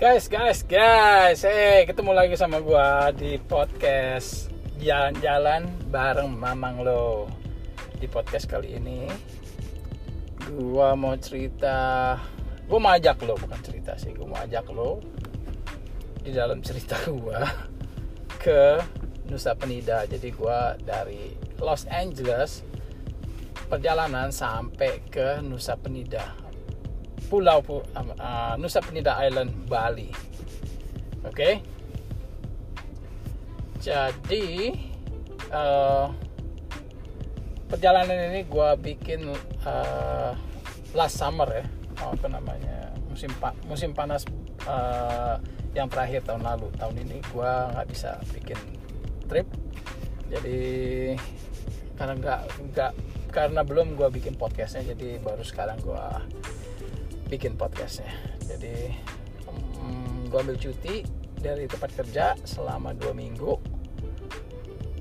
Guys, guys, guys, hey, ketemu lagi sama gua di podcast jalan-jalan bareng Mamang lo. Di podcast kali ini, gua mau cerita, gua mau ajak lo, bukan cerita sih, gua mau ajak lo di dalam cerita gua ke Nusa Penida. Jadi gua dari Los Angeles perjalanan sampai ke Nusa Penida Pulau uh, Nusa Penida Island, Bali. Okay? Jadi uh, perjalanan ini gue bikin uh, last summer ya, apa namanya musim pa musim panas uh, yang terakhir tahun lalu. Tahun ini gue nggak bisa bikin trip. Jadi karena nggak nggak karena belum gue bikin podcastnya jadi baru sekarang gue bikin podcastnya. Jadi um, gue ambil cuti dari tempat kerja selama dua minggu.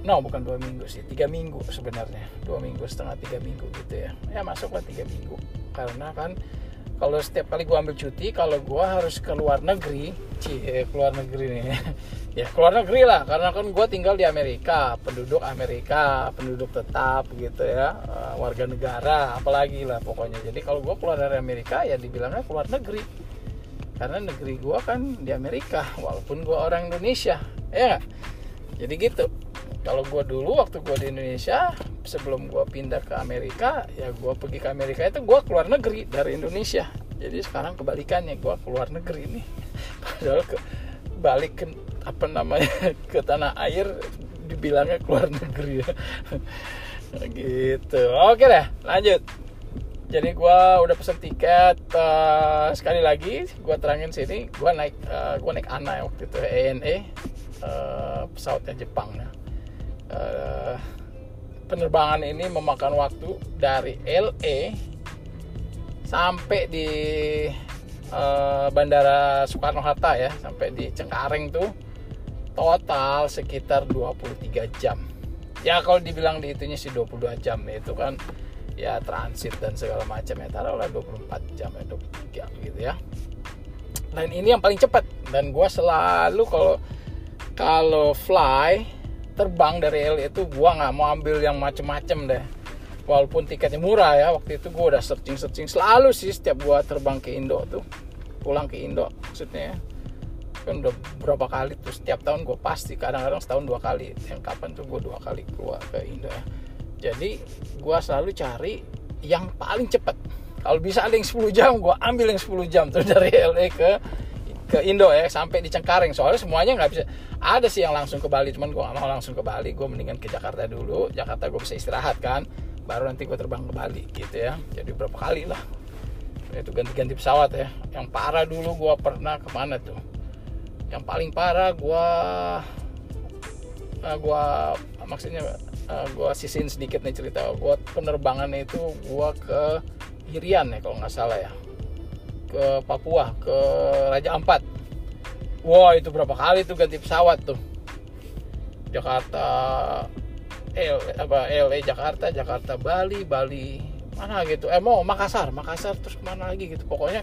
No bukan dua minggu sih tiga minggu sebenarnya. Dua minggu setengah tiga minggu gitu ya. Ya masuklah tiga minggu. Karena kan kalau setiap kali gue ambil cuti kalau gue harus ke luar negeri cie keluar negeri nih. Ya keluar negeri lah karena kan gue tinggal di Amerika penduduk Amerika penduduk tetap gitu ya eh, warga negara apalagi lah pokoknya. Jadi kalau gue keluar dari Amerika ya dibilangnya keluar negeri. Karena negeri gue kan di Amerika walaupun gue orang Indonesia ya jadi gitu kalau gue dulu waktu gue di Indonesia sebelum gue pindah ke Amerika ya gue pergi ke Amerika itu gue keluar negeri dari Indonesia. Jadi sekarang kebalikannya gue keluar negeri nih. Padahal ke balik ke apa namanya ke tanah air dibilangnya keluar negeri. Ya gitu. Oke deh lanjut. Jadi gue udah pesen tiket uh, sekali lagi gue terangin sini gue naik uh, eh, gue naik ANA waktu itu ENE uh, pesawatnya Jepang. ya uh, penerbangan ini memakan waktu dari LA sampai di uh, Bandara Soekarno Hatta ya sampai di Cengkareng tuh total sekitar 23 jam. Ya kalau dibilang di itunya sih 22 jam itu kan ya transit dan segala macam ya taruhlah 24 jam ya 23 gitu ya. Dan ini yang paling cepat dan gue selalu kalau kalau fly terbang dari LA itu gue nggak mau ambil yang macem-macem deh. Walaupun tiketnya murah ya waktu itu gue udah searching searching selalu sih setiap gue terbang ke Indo tuh pulang ke Indo maksudnya ya. Kan udah berapa kali tuh setiap tahun gue pasti kadang-kadang setahun dua kali. Yang kapan tuh gue dua kali keluar ke Indo ya. Jadi gue selalu cari yang paling cepat kalau bisa ada yang 10 jam gue ambil yang 10 jam tuh dari LA ke ke Indo ya sampai di Cengkareng. Soalnya semuanya nggak bisa. Ada sih yang langsung ke Bali cuman gue gak mau langsung ke Bali. Gue mendingan ke Jakarta dulu. Jakarta gue bisa istirahat kan. Baru nanti gue terbang ke Bali gitu ya. Jadi berapa kali lah. Itu ganti-ganti pesawat ya. Yang parah dulu gue pernah ke mana tuh? Yang paling parah gue uh, gue maksudnya uh, gue sisin sedikit nih cerita. Gue penerbangan itu gue ke Irian ya kalau nggak salah ya ke Papua ke Raja Ampat. Wah itu berapa kali tuh ganti pesawat tuh? Jakarta L apa LA Jakarta Jakarta Bali Bali mana gitu. Eh mau Makassar Makassar terus ke mana lagi gitu. Pokoknya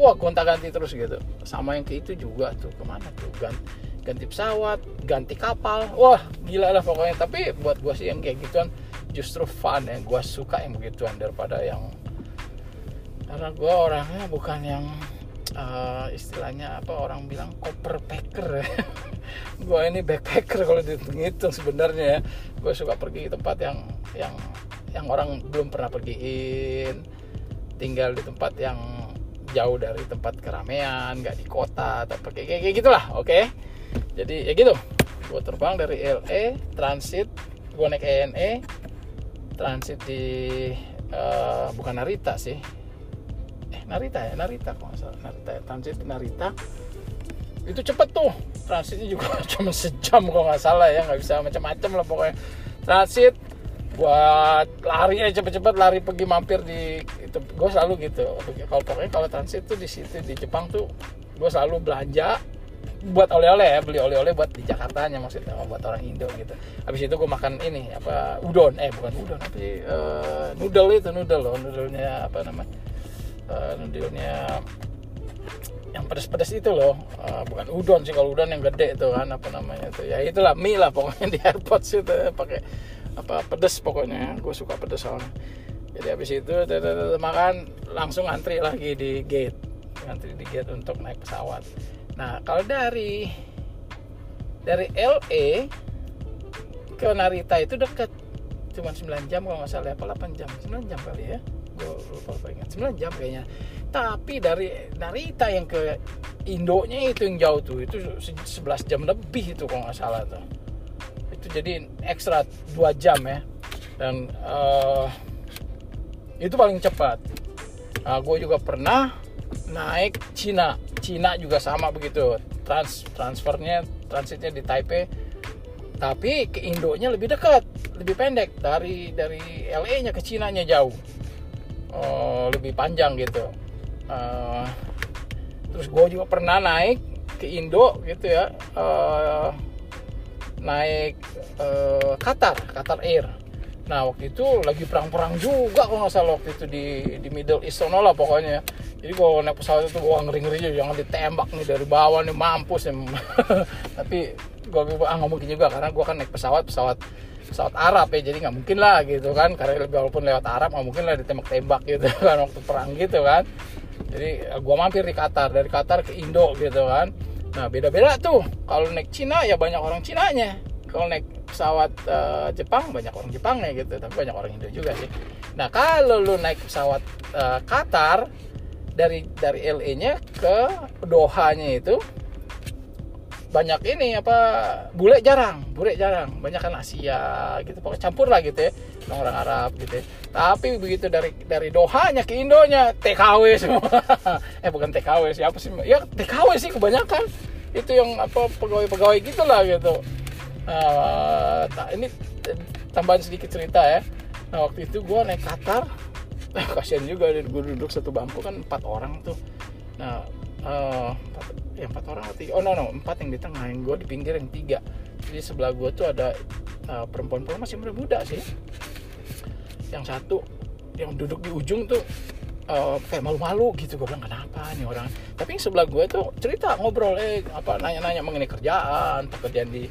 wah gonta ganti terus gitu. Sama yang ke itu juga tuh ke mana tuh? Ganti, ganti pesawat ganti kapal. Wah gila lah pokoknya. Tapi buat gue sih yang kayak gituan justru fun ya. Gue suka yang begituan daripada yang karena gue orangnya bukan yang uh, istilahnya apa orang bilang koper packer ya. gue ini backpacker kalau dihitung sebenarnya ya gue suka pergi ke tempat yang yang yang orang belum pernah pergiin tinggal di tempat yang jauh dari tempat keramaian nggak di kota atau kayak kayak, kayak gitulah oke okay? jadi ya gitu gue terbang dari LA transit gue naik ENE transit di uh, bukan Narita sih Narita ya Narita kok salah. Narita ya. transit Narita. Itu cepet tuh. Transitnya juga cuma sejam kok nggak salah ya. Nggak bisa macam-macam lah pokoknya. Transit buat lari aja cepet-cepet lari pergi mampir di itu. Gue selalu gitu. Kalau pokoknya kalau transit tuh di situ di Jepang tuh gue selalu belanja buat oleh-oleh ya. Beli oleh-oleh buat di Jakarta nya maksudnya buat orang Indo gitu. Habis itu gue makan ini apa udon. Eh bukan udon tapi uh, noodle itu noodle loh. Noodlenya apa namanya uh, yang pedas-pedas itu loh. Uh, bukan udon sih kalau udon yang gede itu kan apa namanya itu. Ya itulah mie lah pokoknya di airport itu pakai apa pedas pokoknya. Gue suka pedas soalnya. Jadi habis itu makan langsung antri lagi di gate. Antri di gate untuk naik pesawat. Nah kalau dari dari LA ke Narita itu dekat cuma 9 jam kalau nggak salah apa 8 jam? 9 jam kali ya gue lupa ingat. 9 jam kayaknya. Tapi dari Narita yang ke Indonya itu yang jauh tuh itu 11 jam lebih itu kalau nggak salah tuh. Itu jadi ekstra 2 jam ya. Dan uh, itu paling cepat. Nah, gue juga pernah naik Cina. Cina juga sama begitu. Trans transfernya transitnya di Taipei. Tapi ke Indonya lebih dekat lebih pendek. Dari dari LA nya ke Cina nya jauh uh, lebih panjang gitu. Uh, terus gue juga pernah naik ke Indo gitu ya uh, naik uh, Qatar Qatar Air. Nah waktu itu lagi perang-perang juga kalau nggak salah waktu itu di di Middle East sono lah pokoknya. Jadi kalau naik pesawat itu gue ngeri-ngeri aja jangan ditembak nih dari bawah nih mampus ya tapi gue ah nggak mungkin juga karena gue kan naik pesawat pesawat pesawat Arab ya jadi nggak mungkin lah gitu kan. Karena walaupun lewat Arab nggak mungkin lah ditembak-tembak gitu kan waktu perang gitu kan. Jadi gue mampir di Qatar dari Qatar ke Indo gitu kan. Nah beda-beda tuh. Kalau naik Cina ya banyak orang Cinanya. Kalau naik pesawat uh, Jepang banyak orang Jepangnya gitu tapi banyak orang Indo juga sih. Nah kalau lu naik pesawat uh, Qatar dari dari LA-nya ke Doha-nya itu banyak ini apa bule jarang bule jarang. Banyak kan Asia gitu pokoknya campur lah gitu ya orang Arab gitu ya. tapi begitu dari dari Doha-nya ke Indonya TKW semua. Eh bukan TKW siapa sih? Ya TKW sih kebanyakan. Itu yang apa pegawai-pegawai gitulah gitu. Uh, ini tambahan sedikit cerita ya. Nah waktu itu gue naik Qatar. Kasian juga gue duduk satu bangku kan empat orang tuh. Nah uh, ya empat orang atau oh no no empat yang di tengah yang gue di pinggir yang tiga. Jadi sebelah gue tuh ada uh, perempuan-perempuan masih muda muda sih. Yang satu yang duduk di ujung tuh uh, kayak malu-malu gitu. Gue bilang kenapa nih orang? Tapi yang sebelah gue tuh cerita ngobrol eh apa nanya-nanya mengenai kerjaan pekerjaan di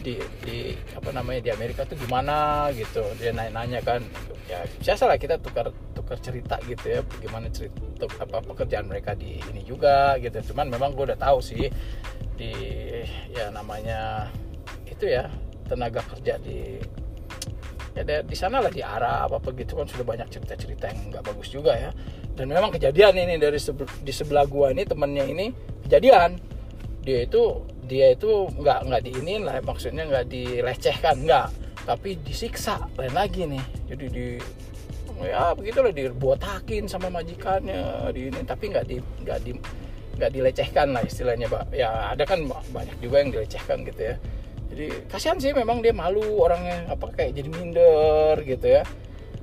di di apa namanya di Amerika tuh gimana gitu. Dia nanya-nanya kan. Ya biasa lah kita tukar cerita gitu ya bagaimana cerita apa pekerjaan mereka di ini juga gitu. Cuman memang gue udah tahu sih di ya namanya itu ya tenaga kerja di ya di sana lah di Arab apa gitu. Kan sudah banyak cerita-cerita yang nggak bagus juga ya. Dan memang kejadian ini dari di sebelah gua ini temennya ini kejadian. Dia itu dia itu nggak nggak diinin lah maksudnya nggak dilecehkan nggak. Tapi disiksa lain lagi nih. Jadi di ya begitulah dibotakin sama majikannya di ini. Tapi nggak di nggak di nggak dilecehkan lah istilahnya pak. Ya ada kan banyak juga yang dilecehkan gitu ya. Jadi kasihan sih memang dia malu orangnya apa kayak jadi minder gitu ya.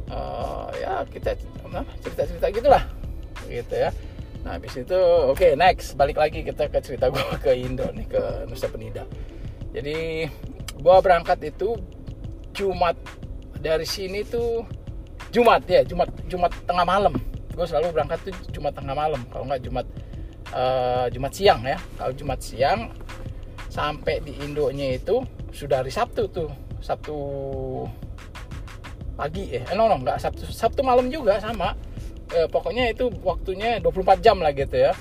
Uh, ya kita cerita cerita gitulah gitu ya. Nah habis itu oke okay, next. Balik lagi kita ke cerita gue ke Indo nih ke Nusa Penida. Jadi gue berangkat itu Jumat. Dari sini tuh Jumat ya Jumat Jumat tengah malam. Gue selalu berangkat tuh Jumat tengah malam kalau nggak Jumat uh, Jumat siang ya. Kalau Jumat siang sampai di Indonya itu sudah hari Sabtu tuh Sabtu pagi eh, eh no no nggak Sabtu Sabtu malam juga sama. Eh, pokoknya itu waktunya 24 jam lah gitu ya.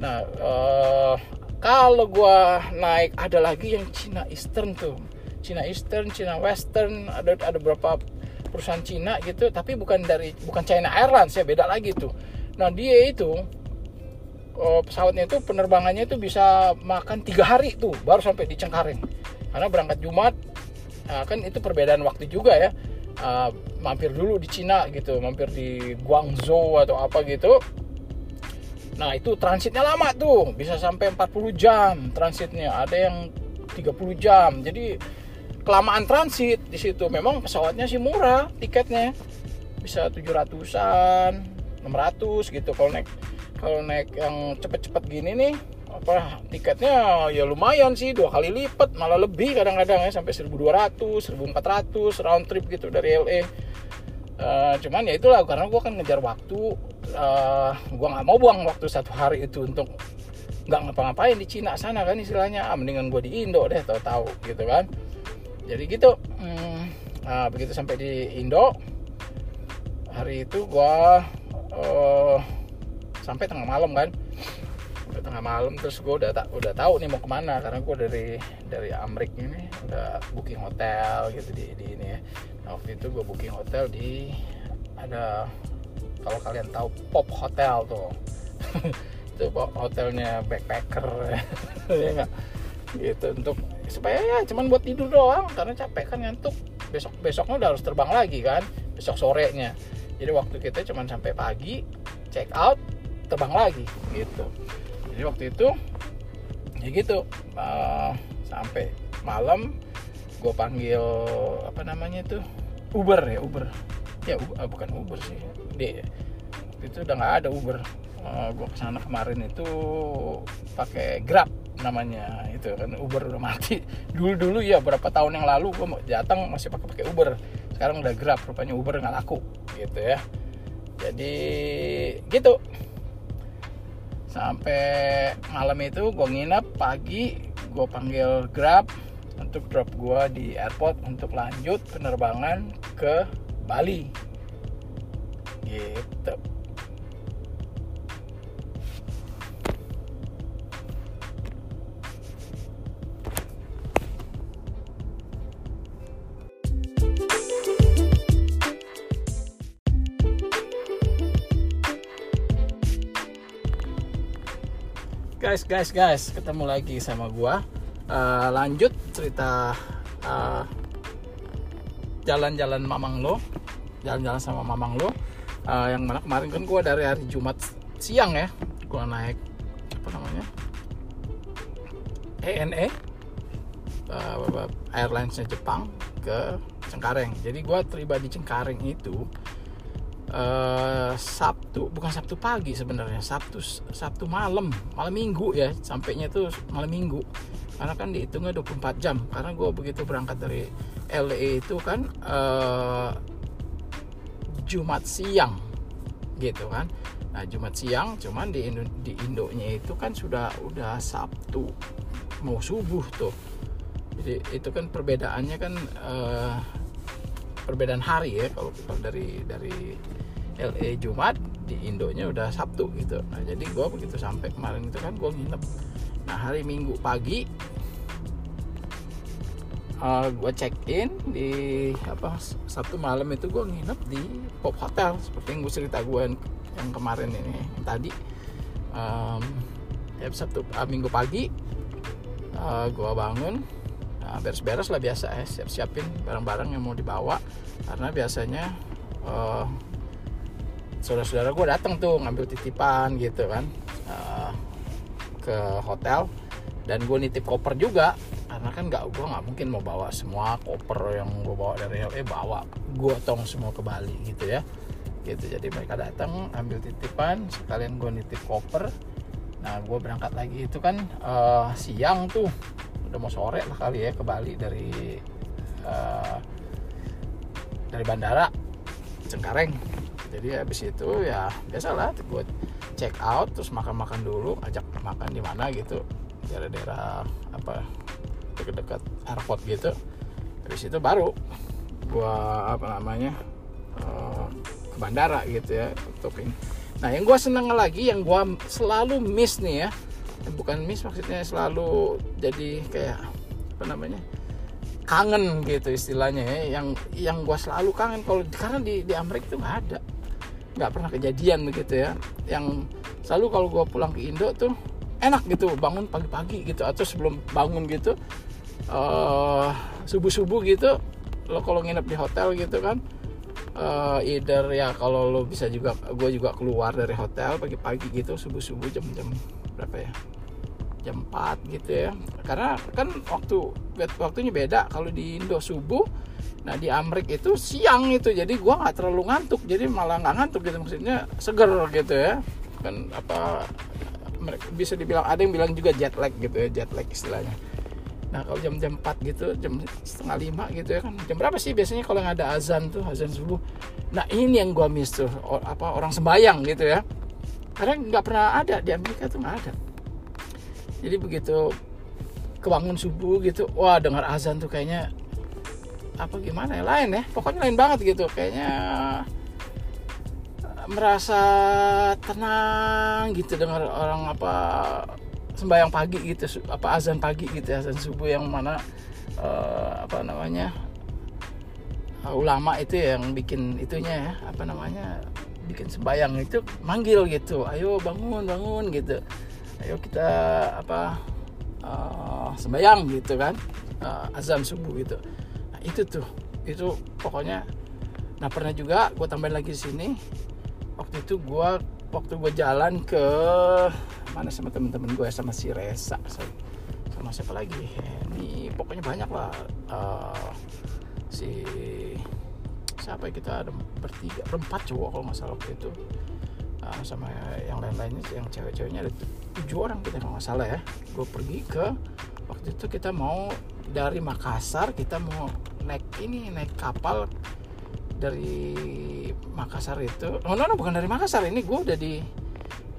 Nah eh, kalau gua naik ada lagi yang Cina Eastern tuh. Cina Eastern Cina Western ada ada beberapa perusahaan Cina gitu tapi bukan dari bukan China Airlines ya beda lagi tuh. Nah dia itu oh, pesawatnya itu penerbangannya itu bisa makan tiga hari tuh baru sampai di Cengkareng karena berangkat Jumat nah, kan itu perbedaan waktu juga ya. Uh, mampir dulu di Cina gitu mampir di Guangzhou atau apa gitu. Nah itu transitnya lama tuh bisa sampai 40 jam transitnya. Ada yang 30 jam. Jadi kelamaan transit di situ. Memang pesawatnya sih murah tiketnya. Bisa 700-an 600 gitu. Kalau naik kalau naik yang cepet-cepet gini nih apa tiketnya ya lumayan sih. Dua kali lipat malah lebih kadang-kadang ya. Sampai 1200 1400 round trip gitu dari LA uh, eh, cuman ya itulah karena gue kan ngejar waktu uh, gue nggak mau buang waktu satu hari itu untuk nggak ngapa-ngapain di Cina sana kan istilahnya. Ah, mendingan gue di Indo deh tahu-tahu gitu kan jadi gitu. Hmm, nah, begitu sampai di Indo. Hari itu gue uh, sampai tengah malam kan. Udah tengah malam terus gue udah tak udah tahu nih mau ke mana karena gue dari dari Amrik ini udah booking hotel gitu di, di ini ya. Nah, waktu itu gue booking hotel di ada kalau kalian tahu Pop Hotel tuh. Itu hotelnya backpacker. Ya enggak gitu untuk supaya ya cuman buat tidur doang karena capek kan ngantuk. Besok besoknya udah harus terbang lagi kan besok sorenya. Jadi waktu kita cuman sampai pagi check out terbang lagi gitu. Jadi waktu itu ya gitu uh, sampai malam gue panggil apa namanya itu Uber ya Uber. Ya uh, bukan Uber sih dia itu udah nggak ada Uber. Uh, eh, gue ke sana kemarin itu pakai Grab namanya itu kan Uber udah mati. Dulu dulu ya berapa tahun yang lalu gue datang masih pakai pakai Uber. Sekarang udah Grab rupanya Uber nggak laku gitu ya. Jadi gitu. Sampai malam itu gue nginep pagi gue panggil Grab untuk drop gue di airport untuk lanjut penerbangan ke Bali. Gitu guys guys guys ketemu lagi sama gua. Uh, lanjut cerita jalan jalan-jalan mamang lo. Jalan-jalan sama mamang lo. Uh, yang mana kemarin kan gua dari hari Jumat siang ya gua naik apa namanya? ENE uh, airlinesnya Jepang ke Cengkareng. Jadi gua tiba di Cengkareng itu uh, Sabtu bukan Sabtu pagi sebenarnya Sabtu Sabtu malam malam minggu ya sampainya tuh malam minggu. Karena kan dihitungnya 24 jam karena gue begitu berangkat dari LA itu kan uh, Jumat siang gitu kan. Nah Jumat siang cuman di Indo di Indonya itu kan sudah udah Sabtu mau subuh tuh. Jadi itu kan perbedaannya kan uh, perbedaan hari ya kalau dari dari LA Jumat di Indonya udah Sabtu gitu. Nah jadi gue begitu sampai kemarin itu kan gue nginep. Nah hari Minggu pagi uh, eh, gue check in di apa Sabtu malam itu gue nginep di Pop Hotel. Seperti yang gue cerita gue yang, yang kemarin ini yang tadi. Um, ya Sabtu uh, Minggu pagi uh, gue bangun beres-beres lah biasa ya siap-siapin barang-barang yang mau dibawa. Karena biasanya uh, saudara-saudara gue datang tuh ngambil titipan gitu kan uh, ke hotel. Dan gue nitip koper juga karena kan nggak gue nggak mungkin mau bawa semua koper yang gue bawa dari LA bawa gue tong semua ke Bali gitu ya. Gitu jadi mereka datang ambil titipan sekalian gue nitip koper. Nah gue berangkat lagi. Itu kan uh, siang tuh udah mau sore lah kali ya ke Bali dari uh, dari bandara Cengkareng. Jadi habis itu ya biasalah gue check out terus makan-makan dulu ajak makan di mana gitu. Daerah-daerah apa dekat-dekat airport gitu. Habis itu baru gue apa namanya uh, ke bandara gitu ya untuk ini nah yang gue seneng lagi yang gue selalu miss nih ya bukan miss maksudnya selalu jadi kayak apa namanya kangen gitu istilahnya ya. Yang yang gue selalu kangen kalau karena di di Amerika itu nggak ada. Nggak pernah kejadian begitu ya. Yang selalu kalau gue pulang ke Indo tuh enak gitu bangun pagi-pagi gitu atau sebelum bangun gitu uh, subuh-subuh gitu lo kalau nginep di hotel gitu kan uh, either ya kalau lo bisa juga gue juga keluar dari hotel pagi-pagi gitu subuh-subuh jam-jam berapa ya? Jam 4 gitu ya. Karena kan waktu waktunya beda. Kalau di Indo subuh nah di Amrik itu siang itu. Jadi gue nggak terlalu ngantuk. Jadi malah nggak ngantuk gitu. Maksudnya seger gitu ya. Kan apa bisa dibilang ada yang bilang juga jet lag gitu ya. Jet lag istilahnya. Nah kalau jam-jam 4 gitu jam setengah lima gitu ya kan. Jam berapa sih biasanya kalau nggak ada azan tuh azan subuh? Nah ini yang gua miss tuh. Apa orang sembayang gitu ya karena nggak pernah ada di Amerika tuh nggak ada. Jadi begitu kebangun subuh gitu wah dengar azan tuh kayaknya apa gimana ya lain ya pokoknya lain banget gitu. Kayaknya merasa tenang gitu dengar orang apa sembahyang pagi gitu apa azan pagi gitu ya, azan subuh yang mana eh, apa namanya eh, ulama itu yang bikin itunya ya apa namanya bikin sembahyang itu manggil gitu. Ayo bangun bangun gitu. Ayo kita apa eh, sembahyang gitu kan. Eh, azan subuh gitu. Nah, itu tuh. Itu pokoknya nah pernah juga gue tambahin lagi di sini. Waktu itu gue waktu gue jalan ke mana sama temen-temen gue sama si Resa sama, siapa lagi? Ini pokoknya banyak lah eh, si siapa kita ada bertiga berempat cowok kalau nggak salah waktu itu. Ah, sama yang lain-lainnya yang cewek-ceweknya ada tu- tujuh orang kita kalau nggak salah ya. Gue pergi ke waktu itu kita mau dari Makassar kita mau naik ini naik kapal dari Makassar itu. Oh no, no bukan dari Makassar ini gue udah di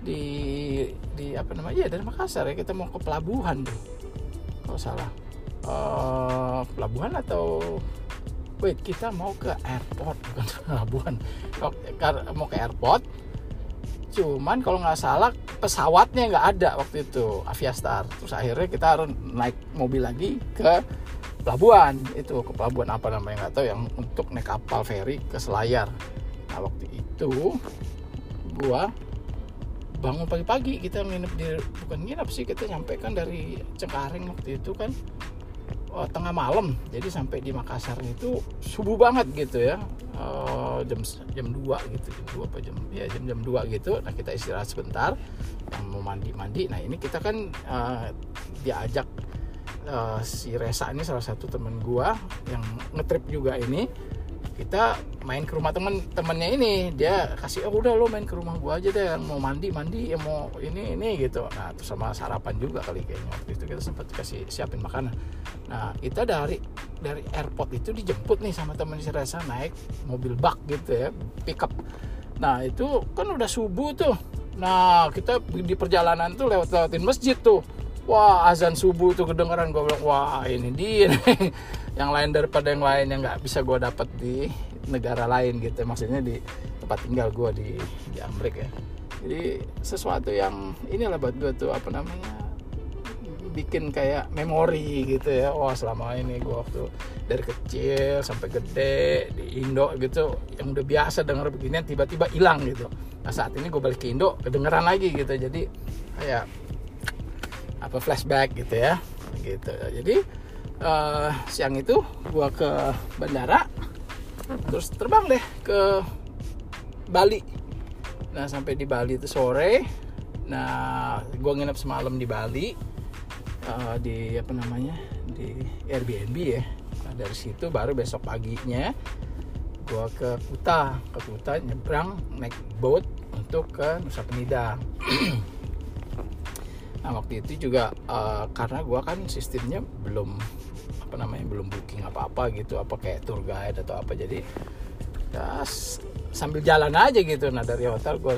di di apa namanya? Ya dari Makassar ya kita mau ke pelabuhan tuh kalau salah. Eh, pelabuhan atau wait kita mau ke airport. Bukan pelabuhan. Mau ke airport cuman kalau nggak salah pesawatnya nggak ada waktu itu Aviastar. Terus akhirnya kita harus naik mobil lagi ke pelabuhan. Itu ke pelabuhan apa namanya nggak tahu yang untuk naik kapal feri ke Selayar. Nah waktu itu gua bangun pagi-pagi kita nginep di bukan nginep sih kita nyampe kan dari Cengkareng waktu itu kan oh, tengah malam. Jadi sampai di Makassar itu subuh banget gitu ya. Eh, jam jam 2 gitu jam 2 apa jam ya jam jam 2 gitu. Nah kita istirahat sebentar yang mau mandi mandi nah ini kita kan eh, diajak eh, si Resa ini salah satu temen gua yang ngetrip juga ini kita main ke rumah temen temennya ini. Dia kasih oh udah lo main ke rumah gua aja deh yang mau mandi mandi yang mau ini ini gitu. Nah terus sama sarapan juga kali kayaknya. Waktu itu kita sempat kasih siapin makanan. Nah kita dari dari airport itu dijemput nih sama temen si Resa naik mobil bak gitu ya pickup nah itu kan udah subuh tuh. Nah kita di perjalanan tuh lewat lewatin masjid tuh. Wah azan subuh tuh kedengeran gue bilang wah ini dia nih yang lain daripada yang lain yang nggak bisa gue dapat di negara lain gitu. Maksudnya di tempat tinggal gue di di Amerika. Ya jadi sesuatu yang inilah buat gue tuh apa namanya bikin kayak memori gitu ya. Wah selama ini gue waktu dari kecil sampai gede di Indo gitu yang udah biasa denger beginian tiba-tiba hilang gitu. Nah saat ini gue balik ke Indo kedengeran lagi gitu. Jadi kayak apa flashback gitu ya. Gitu. Jadi eh, siang itu gue ke bandara terus terbang deh ke Bali. Nah sampai di Bali itu sore. Nah gue nginep semalam di Bali eh, di apa namanya di Airbnb ya. Nah, dari situ baru besok paginya gua ke Kuta. Ke Kuta nyebrang naik boat untuk ke Nusa Penida. Nah waktu itu juga eh, karena gua kan sistemnya belum apa namanya belum booking apa-apa gitu apa kayak tour guide atau apa. Jadi ya sambil jalan aja gitu. Nah dari hotel gue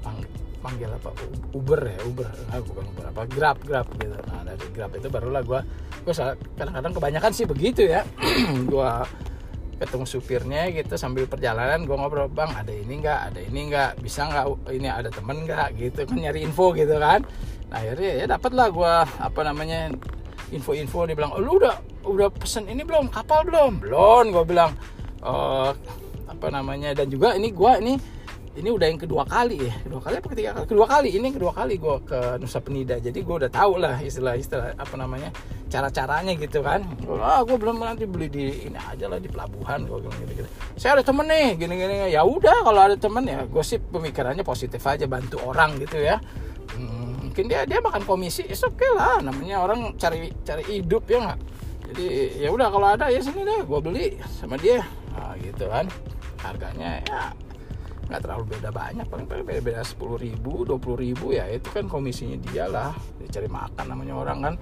pang- panggil apa Uber ya Uber. Nah, bukan Uber apa Grab Grab gitu. Nah dari Grab itu barulah gue gue kadang-kadang kebanyakan sih begitu ya. Gue ketemu supirnya gitu sambil perjalanan gue ngobrol bang ada ini nggak? Ada ini nggak? Bisa nggak? Ini ada temen nggak? Gitu kan nyari info gitu kan. Nah akhirnya ya dapat lah gue apa namanya info-info dia bilang lu udah udah pesen ini belum? Kapal belum? Belum gue bilang. "Eh, apa namanya? Dan juga ini gua ini ini udah yang kedua kali ya. Kedua kali apa ketiga kali? Kedua kali ini kedua kali gua ke Nusa Penida. Jadi gua udah tahu lah istilah istilah apa namanya cara caranya gitu kan. Ah gua belum nanti beli di ini aja lah di pelabuhan gua bilang gitu gitu. Saya ada temen nih gini gini ya udah kalau ada temen ya gue sih pemikirannya positif aja bantu orang gitu ya mungkin dia dia makan komisi is oke lah. Namanya orang cari cari hidup ya nggak? Jadi ya udah kalau ada ya sini deh gue beli sama dia. Nah, gitu kan harganya ya nggak terlalu beda banyak paling paling beda beda sepuluh ribu dua puluh ribu ya itu kan komisinya dia lah. Dia cari makan namanya orang kan.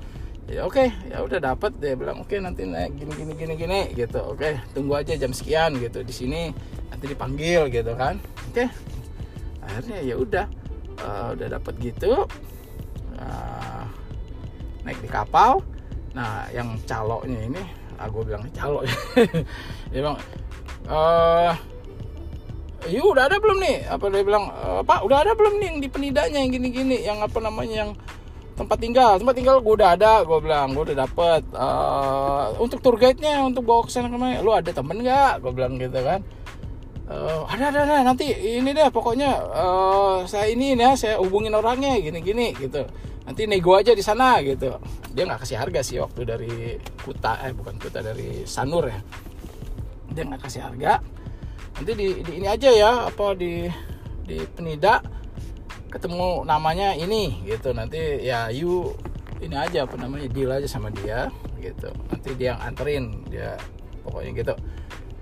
Ya oke ya udah dapat dia bilang oke nanti naik gini gini gini gini gitu. Oke tunggu aja jam sekian gitu di sini nanti dipanggil gitu kan. Oke akhirnya ya udah uh, udah dapat gitu uh, naik di kapal. Nah yang caloknya ini ah gue bilang calo dia bilang uh, Iya udah ada belum nih? Apa dia bilang, e, Pak udah ada belum nih yang di penidaknya yang gini-gini, yang apa namanya yang tempat tinggal? Tempat tinggal gue udah ada gue bilang gue udah dapet. Uh, untuk tour guide nya untuk bawa ke sana ke mana? Lu ada temen nggak? Gue bilang gitu kan uh, ada ada ada. Nanti ini deh pokoknya uh, saya ini ya saya hubungin orangnya gini gini gitu. Nanti nego aja di sana gitu. Dia nggak kasih harga sih waktu dari Kuta eh bukan Kuta dari Sanur ya. Dia nggak kasih harga. Nanti di, di ini aja ya apa di di Penida ketemu namanya ini gitu. Nanti ya you ini aja apa namanya deal aja sama dia gitu. Nanti dia yang anterin dia pokoknya gitu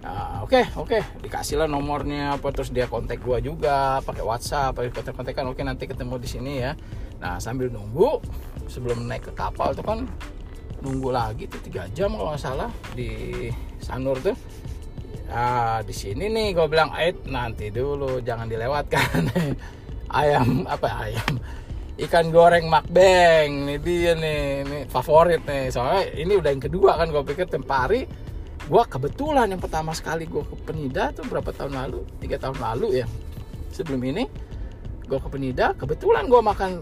nah, oke okay, oke. Okay. dikasih lah nomornya apa terus dia kontak gua juga pakai WhatsApp pakai kontak kontakan oke nanti ketemu di sini ya. Nah sambil nunggu sebelum naik ke kapal tuh kan nunggu lagi tuh tiga jam kalau nggak salah di Sanur tuh. Nah, di sini nih gue bilang, eh nanti dulu jangan dilewatkan. ayam apa ayam? Ikan goreng makbeng ini dia nih ini favorit nih. Soalnya ini udah yang kedua kan gue pikir tempari gue kebetulan yang pertama sekali gue ke Penida tuh berapa tahun lalu? Tiga tahun lalu ya. Sebelum ini gue ke Penida kebetulan gue makan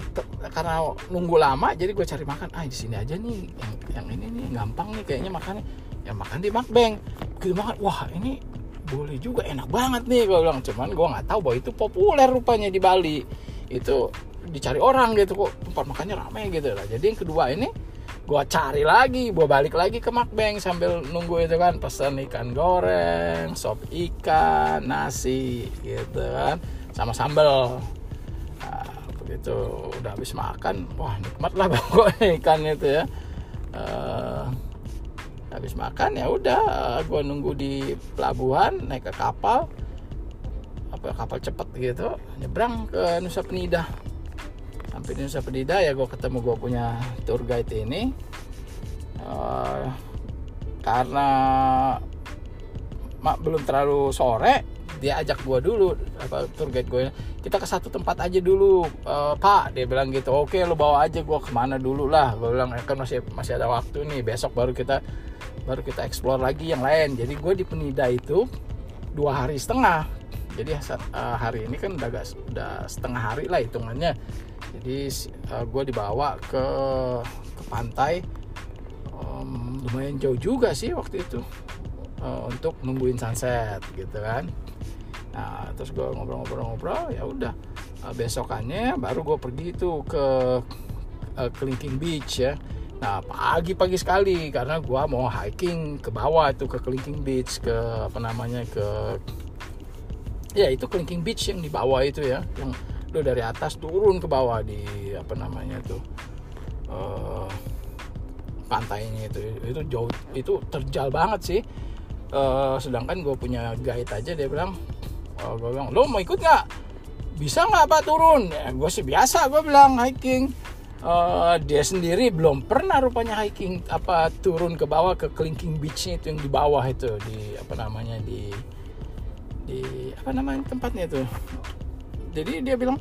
karena nunggu lama jadi gue cari makan. Ah di sini aja nih yang yang ini nih gampang nih kayaknya makannya. Ya makan di makbeng gitu makan wah ini boleh juga enak banget nih gue bilang. Cuman gue nggak tahu bahwa itu populer rupanya di Bali. Itu dicari orang gitu kok. Tempat makannya ramai gitu lah. Jadi yang kedua ini gue cari lagi gue balik lagi ke Makbeng sambil nunggu itu kan pesan ikan goreng sop ikan nasi gitu kan. Sama sambal. Nah, begitu udah habis makan wah nikmat lah pokoknya ikan itu ya. Uh, habis makan ya udah gue nunggu di pelabuhan naik ke kapal. Apa kapal cepet gitu nyebrang ke Nusa Penida sampai di Nusa Penida ya gue ketemu gue punya tour guide ini. Uh, karena mak belum terlalu sore dia ajak gue dulu apa tour guide gue kita ke satu tempat aja dulu. Uh, pak dia bilang gitu oke lo bawa aja gue ke mana dulu lah. Gue bilang kan masih masih ada waktu nih besok baru kita baru kita explore lagi yang lain. Jadi gue di Penida itu dua hari setengah jadi uh, hari ini kan udah gak, udah setengah hari lah hitungannya. Jadi uh, gue dibawa ke ke pantai. Um, lumayan jauh juga sih waktu itu uh, untuk nungguin sunset gitu kan. Nah terus gue ngobrol-ngobrol-ngobrol ya udah. Uh, besokannya baru gue pergi tuh ke uh, Kelingking Beach ya. Nah pagi-pagi sekali karena gue mau hiking ke bawah itu ke Kelingking Beach ke apa namanya ke ya itu Kelingking Beach yang di bawah itu ya yang lo dari atas turun ke bawah di apa namanya tuh uh, pantainya itu. Itu jauh itu terjal banget sih. Uh, sedangkan gue punya guide aja dia bilang uh, oh, gue bilang lo mau ikut nggak? Bisa nggak pak turun? Ya, gue sih biasa gue bilang hiking. Uh, dia sendiri belum pernah rupanya hiking apa turun ke bawah ke Kelingking Beachnya itu yang di bawah itu di apa namanya di di apa namanya tempatnya itu. Jadi dia bilang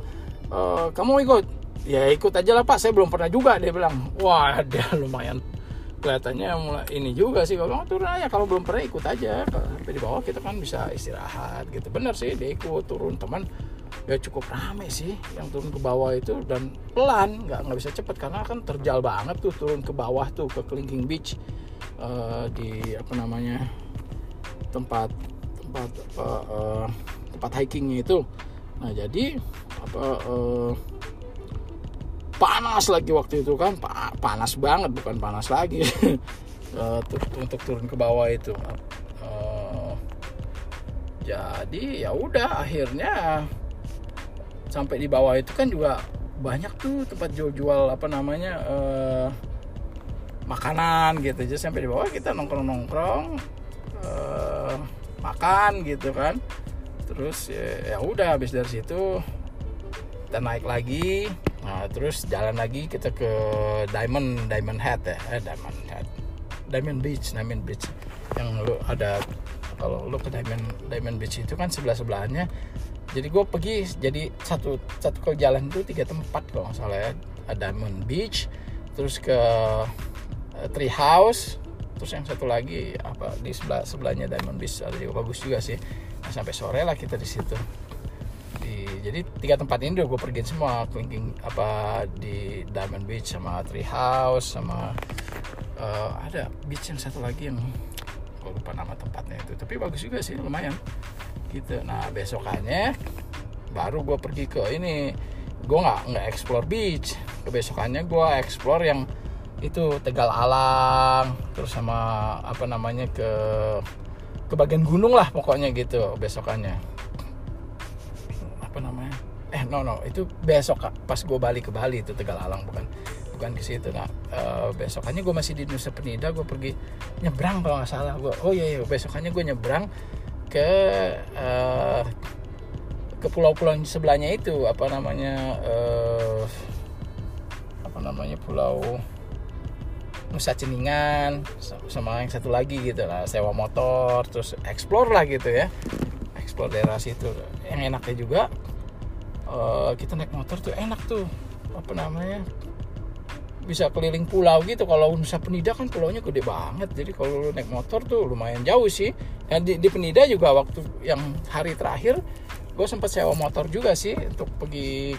e, kamu ikut. Ya ikut aja lah pak. Saya belum pernah juga dia bilang. Wah dia lumayan. Kelihatannya mulai ini juga sih. Kalau turun aja. Kalau belum pernah ikut aja. Sampai di bawah kita kan bisa istirahat gitu. Bener sih dia ikut turun. Teman ya cukup rame sih yang turun ke bawah itu. Dan pelan nggak nggak bisa cepet. Karena kan terjal banget tuh turun ke bawah tuh ke Kelingking Beach uh, di apa namanya tempat tempat uh, uh, tempat hikingnya itu. Nah jadi apa uh, panas lagi waktu itu kan. Pa panas banget bukan panas lagi. Uh, untuk turun ke bawah itu. Uh, jadi ya udah akhirnya sampai di bawah itu kan juga banyak tuh tempat jual-jual apa namanya uh, makanan gitu. Aja sampai di bawah kita nongkrong-nongkrong makan gitu kan. Terus ya, ya udah habis dari situ kita naik lagi. Nah terus jalan lagi kita ke Diamond Diamond Head ya. Eh, Diamond Head. Diamond Beach Diamond Beach. Yang lu ada kalau lu ke Diamond Diamond Beach itu kan sebelah sebelahnya jadi gue pergi jadi satu satu ke jalan itu tiga tempat kalau nggak salah ya. Diamond Beach terus ke uh, Tree House terus yang satu lagi apa di sebelah sebelahnya Diamond Beach ada juga bagus juga sih. Nah, sampai sore lah kita di situ. Jadi tiga tempat ini udah gue pergi semua keliling apa di Diamond Beach sama Tree House sama uh, ada beach yang satu lagi yang gue lupa nama tempatnya itu. Tapi bagus juga sih lumayan. Gitu. Nah besokannya baru gue pergi ke ini. Gue nggak nggak explore beach. Kebesokannya gue explore yang itu Tegal Alang terus sama apa namanya ke ke bagian gunung lah pokoknya gitu besokannya. Apa namanya? Eh no no itu besok pas gue balik ke Bali itu Tegal Alang bukan bukan di situ nah uh, besokannya gue masih di Nusa Penida gue pergi nyebrang kalau nggak salah. Gue oh iya iya besokannya gue nyebrang ke uh, ke pulau-pulau sebelahnya itu apa namanya uh, apa namanya pulau Nusa Ceningan sama yang satu lagi gitu lah sewa motor terus explore lah gitu ya. Explore daerah situ. Yang enaknya juga uh, kita naik motor tuh enak tuh. Apa namanya? Bisa keliling pulau gitu. Kalau Nusa Penida kan pulaunya gede banget. Jadi kalau naik motor tuh lumayan jauh sih. Dan di, di Penida juga waktu yang hari terakhir gue sempat sewa motor juga sih untuk pergi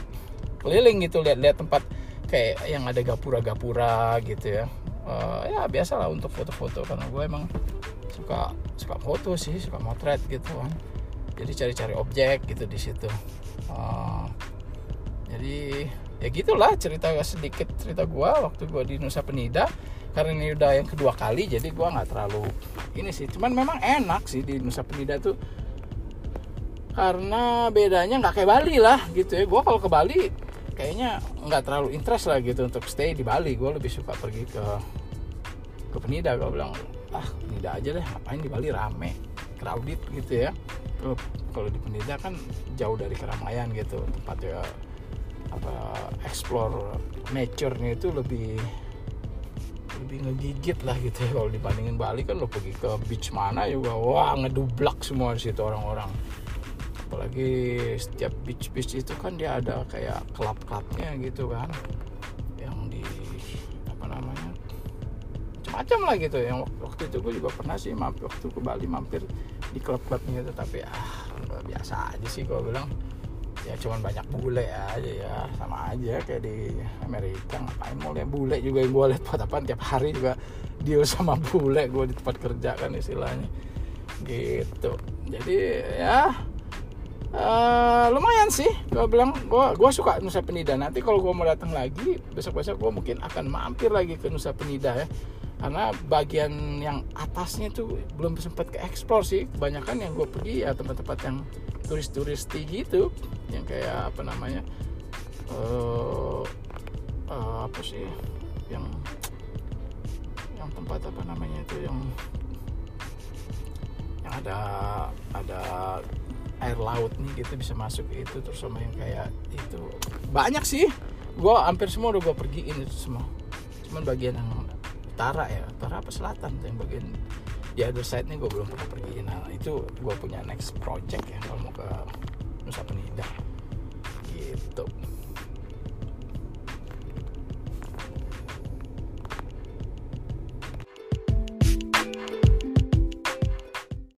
keliling gitu lihat-lihat tempat kayak yang ada gapura-gapura gitu ya uh, ya biasa lah untuk foto-foto. Karena gue emang suka suka foto sih suka motret gitu kan. Jadi cari-cari objek gitu di situ. Uh, jadi ya gitulah cerita sedikit cerita gue waktu gue di Nusa Penida. Karena ini udah yang kedua kali jadi gue nggak terlalu ini sih. Cuman memang enak sih di Nusa Penida tuh. Karena bedanya nggak kayak Bali lah gitu ya. Gue kalau ke Bali kayaknya nggak terlalu interest lah gitu untuk stay di Bali. Gue lebih suka pergi ke ke Penida. Gue bilang ah Penida aja deh ngapain di Bali? Rame crowded gitu ya. Kalau di Penida kan jauh dari keramaian gitu. Tempatnya apa explore nature-nya itu lebih lebih ngegigit lah gitu ya. Kalau dibandingin Bali kan lo pergi ke beach mana juga wah ngedublak semua di situ orang-orang apalagi setiap beach beach itu kan dia ada kayak klub-klubnya gitu kan. Yang di apa namanya macam-macam lah gitu. Yang waktu itu gue juga pernah sih mampir waktu ke Bali mampir di klub-klubnya itu. Tapi ah biasa aja sih gue bilang. Ya cuman banyak bule aja ya. Sama aja kayak di Amerika ngapain mau lihat bule juga yang gue lihat buat apa tiap hari juga deal sama bule gue di tempat kerja kan istilahnya. Gitu. Jadi ya uh, lumayan sih. Gue bilang gue gue suka Nusa Penida. Nanti kalau gue mau datang lagi besok besok gue mungkin akan mampir lagi ke Nusa Penida ya. Karena bagian yang atasnya tuh belum sempat ke eksplor sih. Kebanyakan yang gue pergi ya tempat-tempat yang turis-turisti gitu. Yang kayak apa namanya uh, uh, apa sih? Yang yang tempat apa namanya itu? Yang yang ada ada air laut nih gitu bisa masuk itu terus sama yang kayak itu. Banyak sih. Gue hampir semua udah gue pergiin itu semua. Cuman bagian yang utara ya utara apa selatan yang bagian di other side nih gue belum pernah pergi nah itu gue punya next project ya kalau mau ke Nusa Penida. Gitu